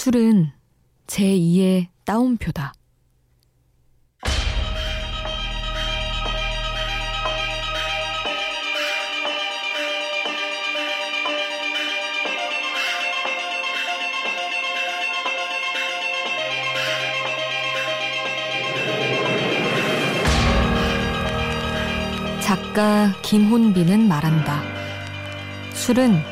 술은 제2의 따옴표다. 작가 김혼비는 말한다. 술은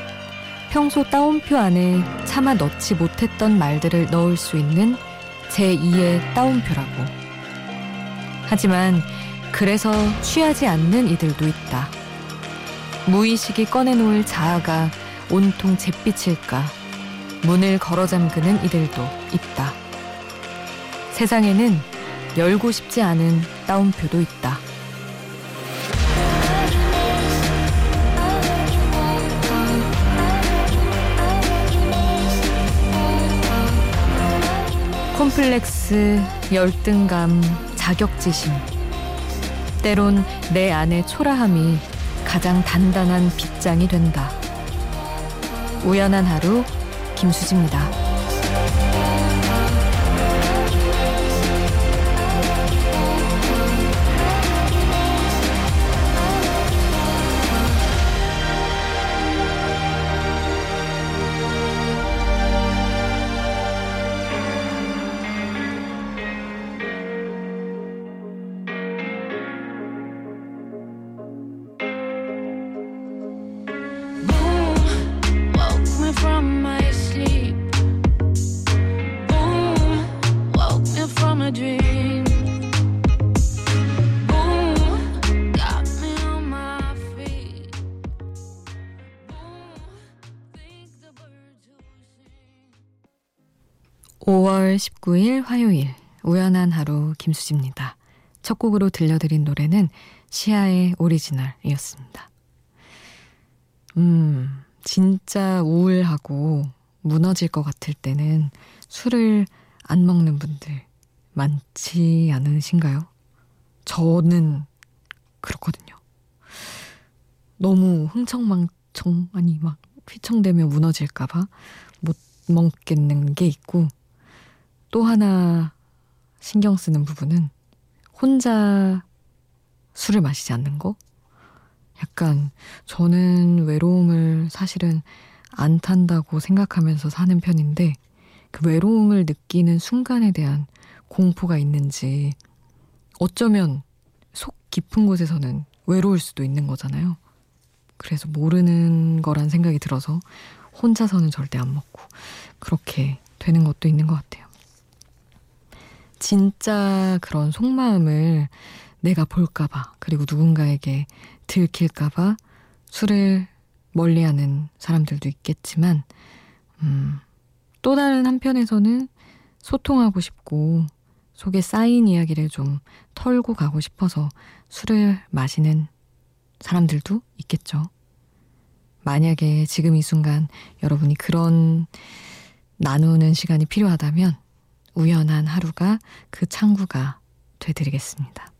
평소 따옴표 안에 차마 넣지 못했던 말들을 넣을 수 있는 제2의 따옴표라고. 하지만 그래서 취하지 않는 이들도 있다. 무의식이 꺼내놓을 자아가 온통 잿빛일까 문을 걸어 잠그는 이들도 있다. 세상에는 열고 싶지 않은 따옴표도 있다. 콤플렉스, 열등감, 자격지심. 때론 내 안의 초라함이 가장 단단한 빗장이 된다. 우연한 하루, 김수지입니다. 19일 화요일 우연한 하루 김수지입니다. 첫 곡으로 들려드린 노래는 시아의 오리지널이었습니다. 음, 진짜 우울하고 무너질 것 같을 때는 술을 안 먹는 분들 많지 않으신가요? 저는 그렇거든요. 너무 흥청망청, 아니, 막 휘청대며 무너질까봐 못 먹겠는 게 있고, 또 하나 신경 쓰는 부분은 혼자 술을 마시지 않는 거? 약간 저는 외로움을 사실은 안 탄다고 생각하면서 사는 편인데 그 외로움을 느끼는 순간에 대한 공포가 있는지 어쩌면 속 깊은 곳에서는 외로울 수도 있는 거잖아요. 그래서 모르는 거란 생각이 들어서 혼자서는 절대 안 먹고 그렇게 되는 것도 있는 것 같아요. 진짜 그런 속마음을 내가 볼까봐, 그리고 누군가에게 들킬까봐 술을 멀리 하는 사람들도 있겠지만, 음, 또 다른 한편에서는 소통하고 싶고, 속에 쌓인 이야기를 좀 털고 가고 싶어서 술을 마시는 사람들도 있겠죠. 만약에 지금 이 순간 여러분이 그런 나누는 시간이 필요하다면 우연한 하루가 그 창구가 되드리겠습니다.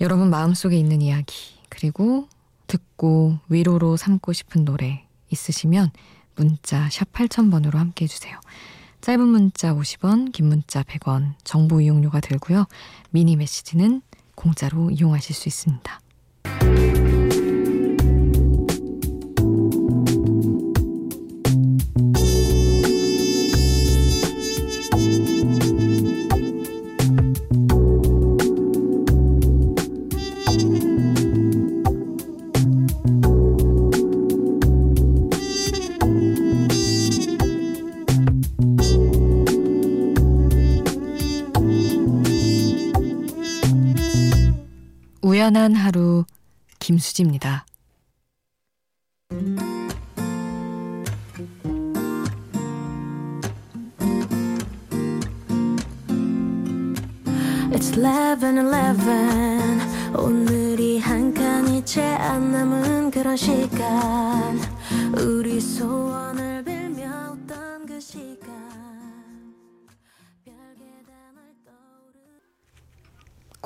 여러분 마음속에 있는 이야기, 그리고 듣고 위로로 삼고 싶은 노래 있으시면 문자 샵 8000번으로 함께 해주세요. 짧은 문자 50원, 긴 문자 100원, 정보 이용료가 들고요. 미니 메시지는 공짜로 이용하실 수 있습니다. 우연한 하루 김수지입니다. It's 11, 11 오늘이 한 칸이 채 안 남은 그런 시간 우리 소원을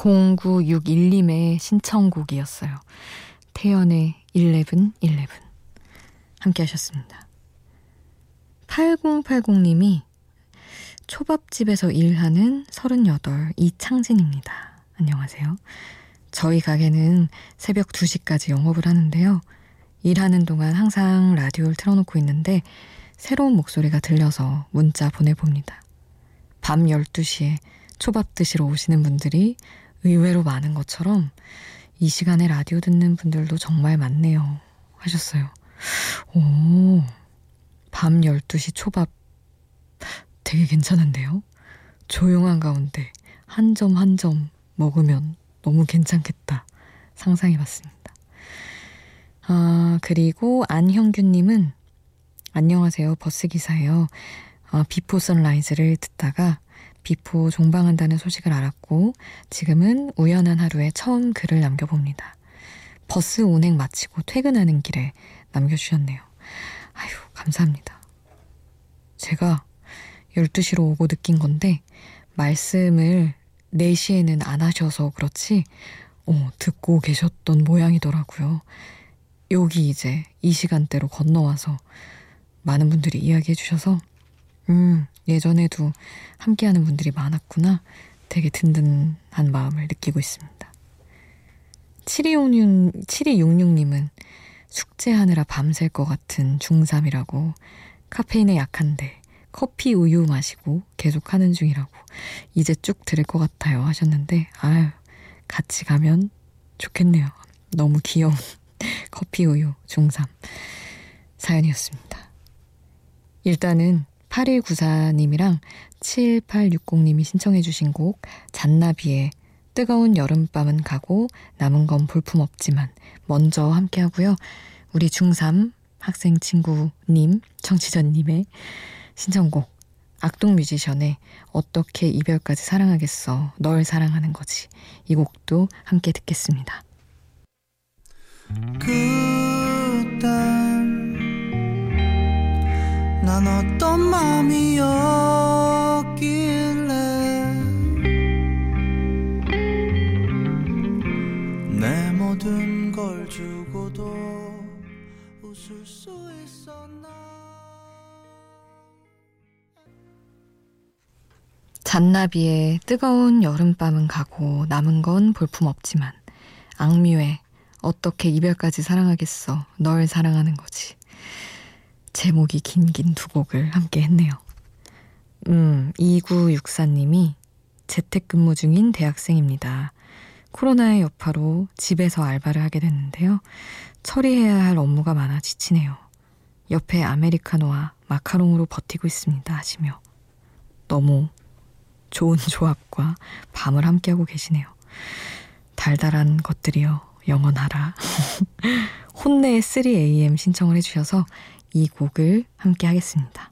0961님의 신청곡이었어요. 태연의 1111 함께 하셨습니다. 8080님이 초밥집에서 일하는 38 이창진입니다. 안녕하세요. 저희 가게는 새벽 2시까지 영업을 하는데요. 일하는 동안 항상 라디오를 틀어놓고 있는데 새로운 목소리가 들려서 문자 보내봅니다. 밤 12시에 초밥 드시러 오시는 분들이 의외로 많은 것처럼 이 시간에 라디오 듣는 분들도 정말 많네요. 하셨어요. 오, 밤 12시 초밥 되게 괜찮은데요? 조용한 가운데 한 점 한 점 먹으면 너무 괜찮겠다. 상상해 봤습니다. 아, 그리고 안형규님은 안녕하세요. 버스기사예요. 아, Before Sunrise를 듣다가 Before 종방한다는 소식을 알았고 지금은 우연한 하루에 처음 글을 남겨봅니다. 버스 운행 마치고 퇴근하는 길에 남겨주셨네요. 아유, 감사합니다. 제가 12시로 오고 느낀 건데 말씀을 4시에는 안 하셔서 그렇지 어, 듣고 계셨던 모양이더라고요. 여기 이제 이 시간대로 건너와서 많은 분들이 이야기해 주셔서 음, 예전에도 함께하는 분들이 많았구나. 되게 든든한 마음을 느끼고 있습니다. 7266, 7266님은 숙제하느라 밤샐 것 같은 중3이라고 카페인에 약한데 커피 우유 마시고 계속 하는 중이라고 이제 쭉 들을 것 같아요 하셨는데 아유 같이 가면 좋겠네요. 너무 귀여운 커피 우유 중3 사연이었습니다. 일단은 8194님이랑 7860님이 신청해 주신 곡 잔나비의 뜨거운 여름밤은 가고 남은 건 볼품없지만 먼저 함께 하고요. 우리 중3 학생 친구님, 청취자님의 신청곡 악동 뮤지션의 어떻게 이별까지 사랑하겠어 널 사랑하는 거지 이 곡도 함께 듣겠습니다. 그땐 난 어떤 마음이었길래 내 모든 걸 주고도 웃을 수 있었나 잔나비의 뜨거운 여름밤은 가고 남은 건 볼품없지만 악뮤의 어떻게 이별까지 사랑하겠어. 널 사랑하는 거지. 제목이 긴긴 두 곡을 함께 했네요. 음, 2964님이 재택근무 중인 대학생입니다. 코로나의 여파로 집에서 알바를 하게 됐는데요. 처리해야 할 업무가 많아 지치네요. 옆에 아메리카노와 마카롱으로 버티고 있습니다. 하시며 너무 좋은 조합과 밤을 함께하고 계시네요. 달달한 것들이요. 영원하라. 혼내의 3am 신청을 해주셔서 이 곡을 함께 하겠습니다.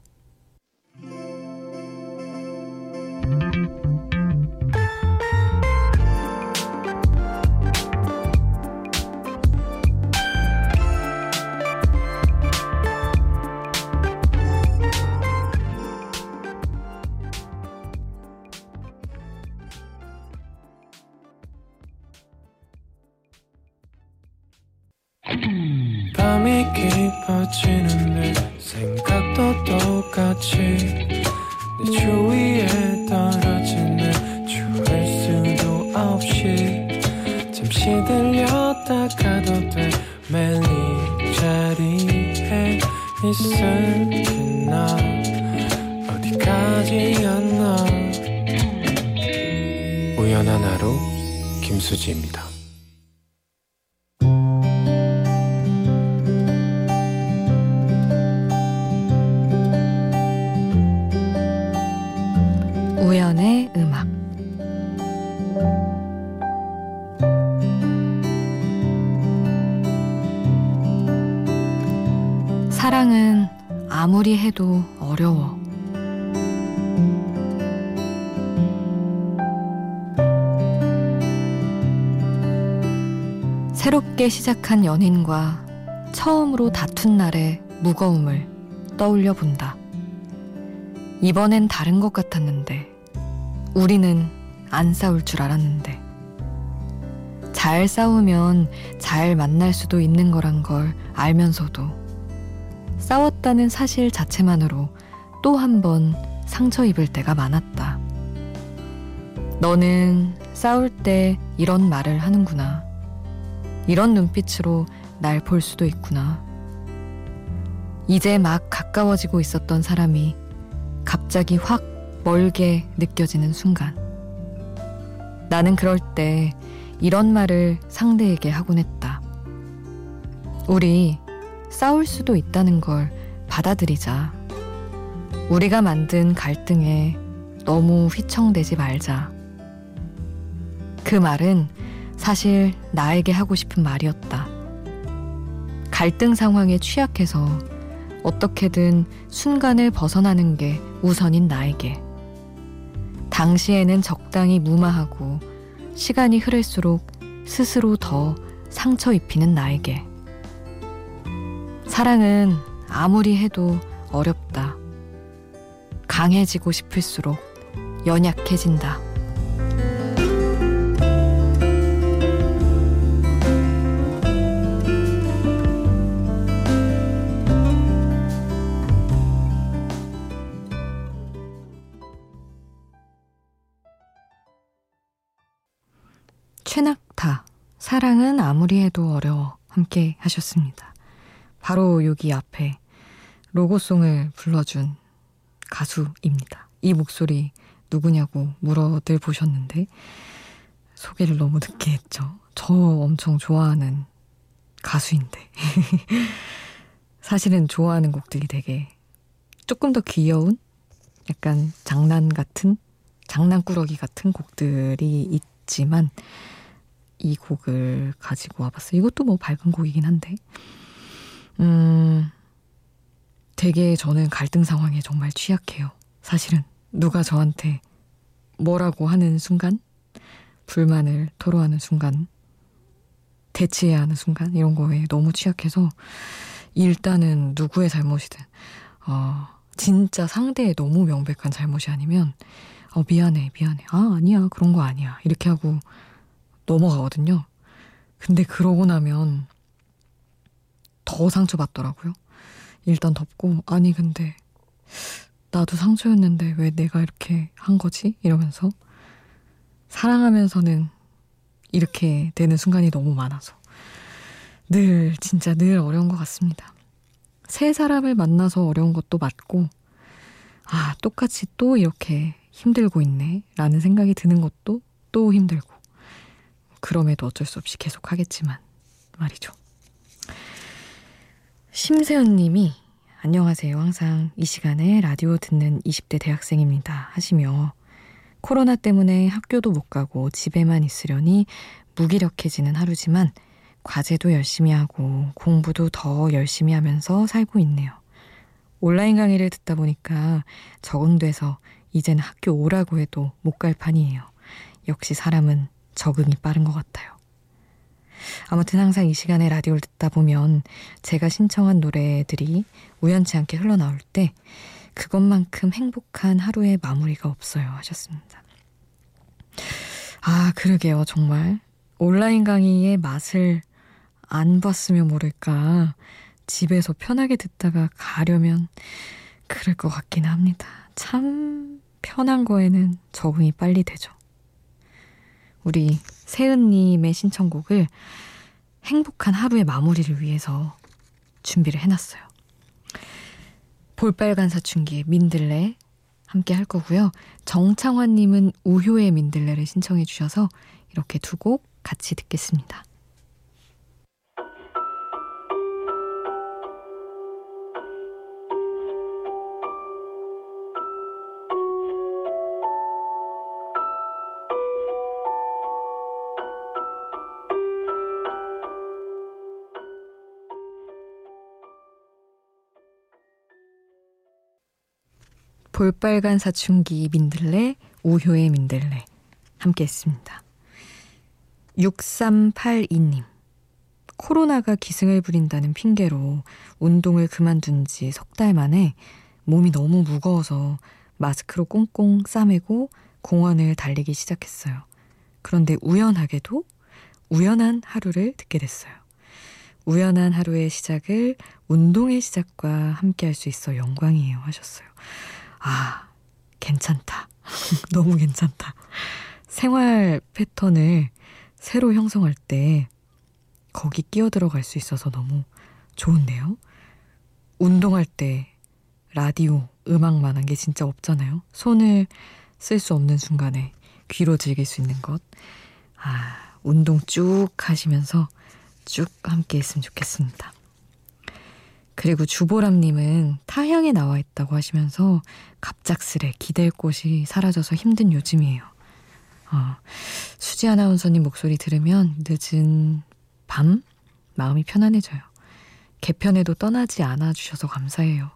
똑같이 내 주위에 떨어지는 추울 수도 없이 잠시 들렸다 가도 돼 매일 이 자리에 있을게 나 어디까지였나 우연한 하루 김수지입니다. 우연의 음악 사랑은 아무리 해도 어려워. 새롭게 시작한 연인과 처음으로 다툰 날의 무거움을 떠올려 본다. 이번엔 다른 것 같았는데, 우리는 안 싸울 줄 알았는데. 잘 싸우면 잘 만날 수도 있는 거란 걸 알면서도 싸웠다는 사실 자체만으로 또 한 번 상처 입을 때가 많았다. 너는 싸울 때 이런 말을 하는구나. 이런 눈빛으로 날 볼 수도 있구나. 이제 막 가까워지고 있었던 사람이 갑자기 확 멀게 느껴지는 순간. 나는 그럴 때 이런 말을 상대에게 하곤 했다. 우리 싸울 수도 있다는 걸 받아들이자. 우리가 만든 갈등에 너무 휘청대지 말자. 그 말은 사실 나에게 하고 싶은 말이었다. 갈등 상황에 취약해서 어떻게든 순간을 벗어나는 게 우선인 나에게. 당시에는 적당히 무마하고 시간이 흐를수록 스스로 더 상처 입히는 나에게. 사랑은 아무리 해도 어렵다. 강해지고 싶을수록 연약해진다. 사랑은 아무리 해도 어려워. 함께 하셨습니다. 바로 여기 앞에 로고송을 불러준 가수입니다. 이 목소리 누구냐고 물어들 보셨는데 소개를 너무 늦게 했죠. 저 엄청 좋아하는 가수인데 사실은 좋아하는 곡들이 되게 조금 더 귀여운 약간 장난 같은 장난꾸러기 같은 곡들이 있지만 이 곡을 가지고 와봤어요. 이것도 뭐 밝은 곡이긴 한데 음, 되게 저는 갈등 상황에 정말 취약해요. 사실은 누가 저한테 뭐라고 하는 순간, 불만을 토로하는 순간, 대치해야 하는 순간, 이런 거에 너무 취약해서 일단은 누구의 잘못이든, 어, 진짜 상대의 너무 명백한 잘못이 아니면, 어, 미안해, 미안해. 아, 아니야. 그런 거 아니야. 이렇게 하고 넘어가거든요. 근데 그러고 나면 더 상처받더라고요. 일단 덮고, 아니, 근데, 나도 상처였는데 왜 내가 이렇게 한 거지? 이러면서. 사랑하면서는 이렇게 되는 순간이 너무 많아서. 늘, 진짜 늘 어려운 것 같습니다. 새 사람을 만나서 어려운 것도 맞고, 아, 똑같이 또 이렇게 힘들고 있네. 라는 생각이 드는 것도 또 힘들고. 그럼에도 어쩔 수 없이 계속 하겠지만, 말이죠. 심세연 님이 안녕하세요. 항상 이 시간에 라디오 듣는 20대 대학생입니다. 하시며 코로나 때문에 학교도 못 가고 집에만 있으려니 무기력해지는 하루지만 과제도 열심히 하고 공부도 더 열심히 하면서 살고 있네요. 온라인 강의를 듣다 보니까 적응돼서 이제는 학교 오라고 해도 못 갈 판이에요. 역시 사람은 적응이 빠른 것 같아요. 아무튼 항상 이 시간에 라디오를 듣다 보면 제가 신청한 노래들이 우연치 않게 흘러나올 때 그것만큼 행복한 하루의 마무리가 없어요 하셨습니다. 아, 그러게요. 정말 온라인 강의의 맛을 안 봤으면 모를까. 집에서 편하게 듣다가 가려면 그럴 것 같긴 합니다. 참 편한 거에는 적응이 빨리 되죠. 우리 세은님의 신청곡을 행복한 하루의 마무리를 위해서 준비를 해놨어요. 볼빨간 사춘기의 민들레 함께 할 거고요. 정창환님은 우효의 민들레를 신청해 주셔서 이렇게 두 곡 같이 듣겠습니다. 볼빨간 사춘기 민들레, 우효의 민들레 함께 했습니다. 6382님. 코로나가 기승을 부린다는 핑계로 운동을 그만둔 지 석 달 만에 몸이 너무 무거워서 마스크로 꽁꽁 싸매고 공원을 달리기 시작했어요. 그런데 우연하게도 우연한 하루를 듣게 됐어요. 우연한 하루의 시작을 운동의 시작과 함께 할 수 있어 영광이에요 하셨어요. 아, 괜찮다. 너무 괜찮다. 생활 패턴을 새로 형성할 때 거기 끼어 들어갈 수 있어서 너무 좋은데요? 운동할 때 라디오, 음악만 한 게 진짜 없잖아요. 손을 쓸 수 없는 순간에 귀로 즐길 수 있는 것. 아, 운동 쭉 하시면서 쭉 함께 했으면 좋겠습니다. 그리고 주보람님은 타향에 나와 있다고 하시면서 갑작스레 기댈 곳이 사라져서 힘든 요즘이에요. 어, 수지 아나운서님 목소리 들으면 늦은 밤 마음이 편안해져요. 개편에도 떠나지 않아 주셔서 감사해요.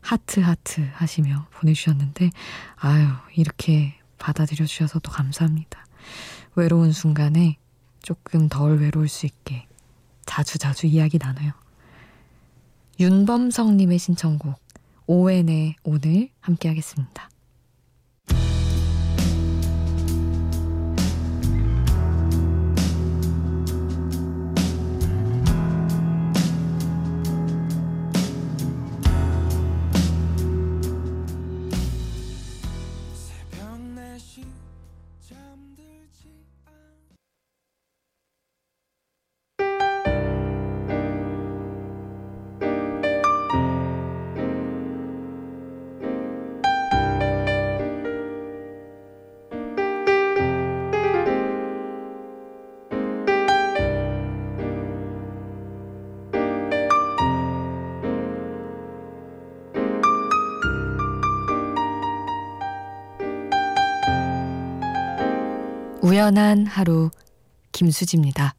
하트 하트 하시며 보내주셨는데 아유 이렇게 받아들여 주셔서 또 감사합니다. 외로운 순간에 조금 덜 외로울 수 있게 자주 자주 이야기 나눠요. 윤범성님의 신청곡 오웬의 오늘 함께 하겠습니다. 우연한 하루 김수지입니다.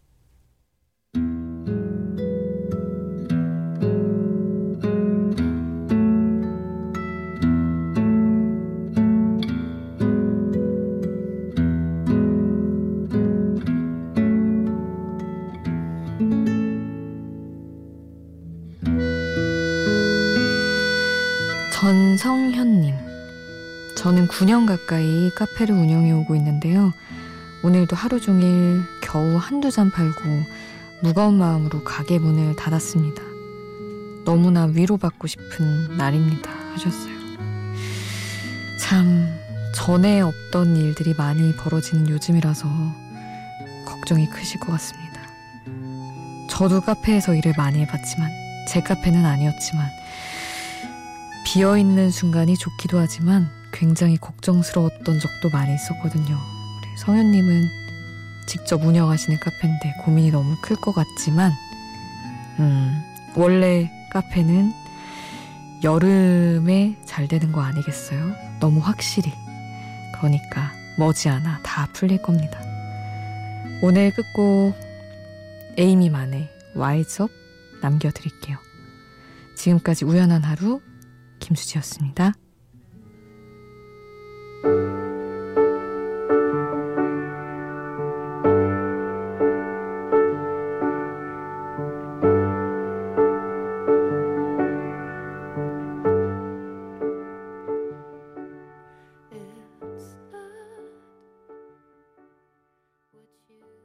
전성현님. 저는 9년 가까이 카페를 운영해 오고 있는데요. 오늘도 하루 종일 겨우 한두 잔 팔고 무거운 마음으로 가게 문을 닫았습니다. 너무나 위로받고 싶은 날입니다. 하셨어요. 참, 전에 없던 일들이 많이 벌어지는 요즘이라서 걱정이 크실 것 같습니다. 저도 카페에서 일을 많이 해봤지만, 제 카페는 아니었지만, 비어있는 순간이 좋기도 하지만 굉장히 걱정스러웠던 적도 많이 있었거든요. 성현님은 직접 운영하시는 카페인데 고민이 너무 클 것 같지만, 음, 원래 카페는 여름에 잘 되는 거 아니겠어요? 너무 확실히. 그러니까 머지않아 다 풀릴 겁니다. 오늘 끝곡 에이미만의 와이즈업 남겨드릴게요. 지금까지 우연한 하루 김수지였습니다.